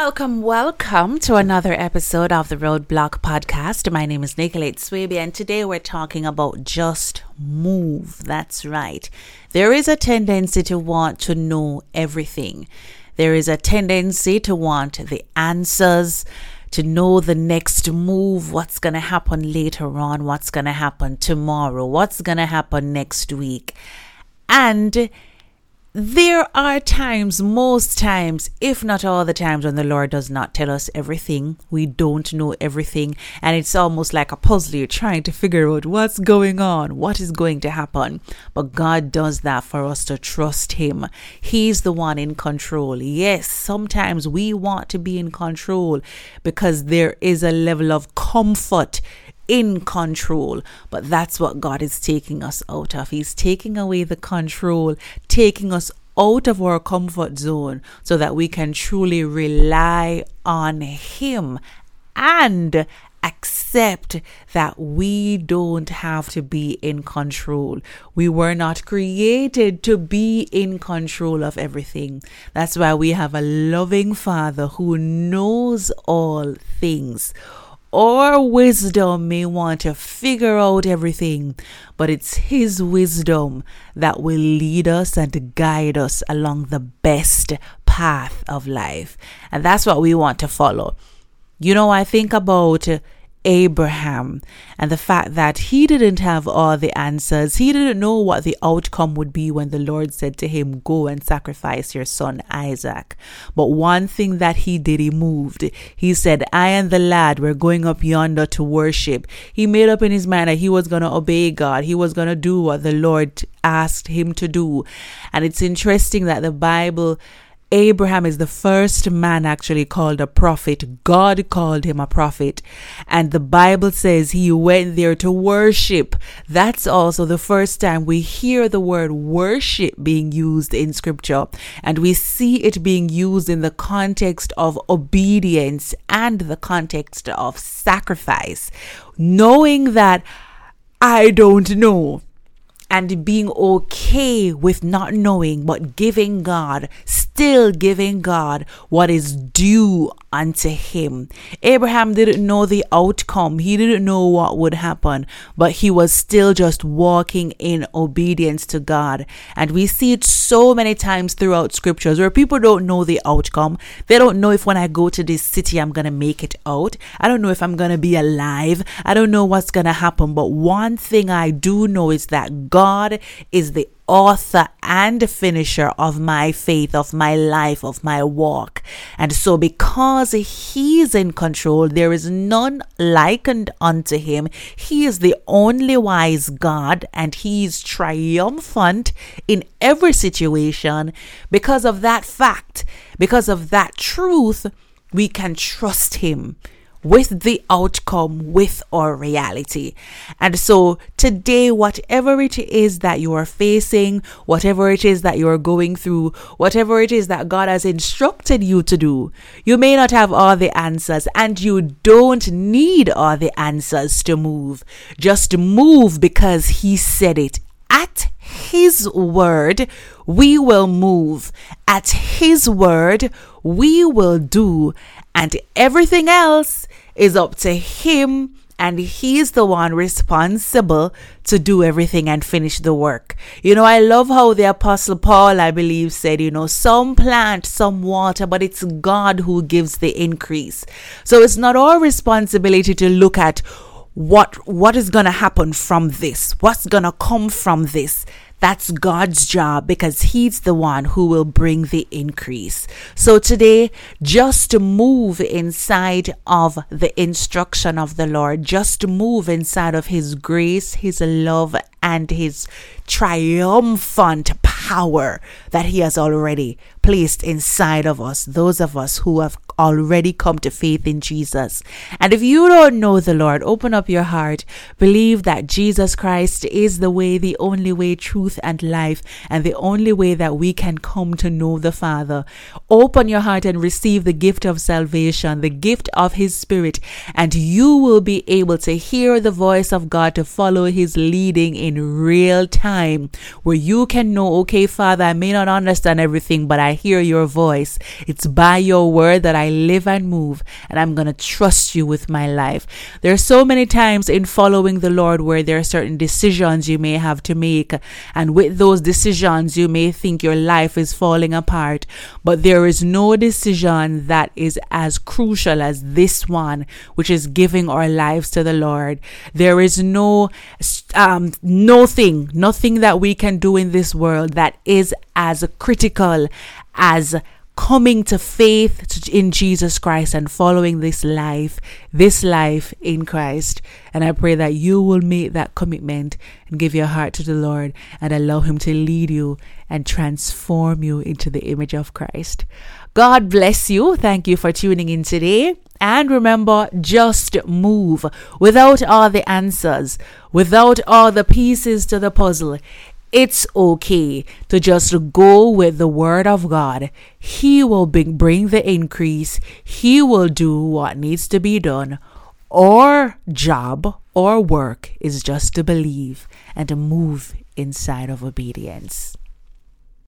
Welcome, welcome to another episode of the Roadblock Podcast. My name is Nicolette Swaby, and today we're talking about just move. That's right. There is a tendency to want to know everything. There is a tendency to want the answers, to know the next move, what's going to happen later on, what's going to happen tomorrow, what's going to happen next week. And there are times, most times, if not all the times, when the Lord does not tell us everything. We don't know everything. And it's almost like a puzzle. You're trying to figure out what's going on, what is going to happen. But God does that for us to trust Him. He's the one in control. Yes, sometimes we want to be in control because there is a level of comfort in control. But that's what God is taking us out of. He's taking away the control, taking us out of our comfort zone so that we can truly rely on Him and accept that we don't have to be in control. We were not created to be in control of everything. That's why we have a loving Father who knows all things our wisdom may want to figure out everything, but it's His wisdom that will lead us and guide us along the best path of life. And that's what we want to follow. You know, I think about Abraham and the fact that he didn't have all the answers. He didn't know what the outcome would be when the Lord said to him, Go and sacrifice your son Isaac. But one thing that he did, he moved. He said, I and the lad were going up yonder to worship. He made up in his mind that he was going to obey God, he was going to do what the Lord asked him to do. And it's interesting that the Bible Abraham is the first man actually called a prophet. God called him a prophet. And the Bible says he went there to worship. That's also the first time we hear the word worship being used in scripture. And we see it being used in the context of obedience and the context of sacrifice. Knowing that I don't know and being okay with not knowing, but giving God, still giving God what is due unto him. Abraham didn't know the outcome, he didn't know what would happen, but he was still just walking in obedience to God. And we see it so many times throughout scriptures where people don't know the outcome. They don't know if when I go to this city, I'm going to make it out. I don't know if I'm going to be alive. I don't know what's going to happen. But one thing I do know is that God is the author and finisher of my faith, of my life, of my walk. And so, because He is in control, there is none likened unto Him. He is the only wise God, and He is triumphant in every situation. Because of that fact, because of that truth, we can trust Him with the outcome, with our reality. And so today, whatever it is that you are facing, whatever it is that you are going through, whatever it is that God has instructed you to do, you may not have all the answers and you don't need all the answers to move. Just move because He said it. At His word, we will move. At His word, we will do. And everything else is up to him and he's the one responsible to do everything and finish the work. You know, I love how the apostle Paul, I believe, said, you know, some plant, some water, but it's God who gives the increase. So it's not our responsibility to look at what what is going to happen from this? What's going to come from this? That's God's job because He's the one who will bring the increase. So today, just move inside of the instruction of the Lord, just move inside of His grace, His love, and His triumphant power that He has already placed inside of us, those of us who have already come to faith in Jesus. And if you don't know the Lord, open up your heart, believe that Jesus Christ is the way, the only way, truth, and life, and the only way that we can come to know the Father. Open your heart and receive the gift of salvation, the gift of His Spirit, and you will be able to hear the voice of God to follow His leading in real time, where you can know, okay, Father, I may not understand everything, but I hear your voice. It's by your word that I live and move, and I'm going to trust you with my life. There are so many times in following the Lord where there are certain decisions you may have to make, and with those decisions, you may think your life is falling apart, but there is no decision that is as crucial as this one, which is giving our lives to the Lord. There is no um, nothing, nothing that we can do in this world that is as critical as coming to faith in Jesus Christ and following this life, this life in Christ. And I pray that you will make that commitment and give your heart to the Lord and allow Him to lead you and transform you into the image of Christ. God bless you. Thank you for tuning in today. And remember, just move without all the answers, without all the pieces to the puzzle. It's okay to just go with the word of God. He will bring the increase. He will do what needs to be done. Our job or work is just to believe and to move inside of obedience.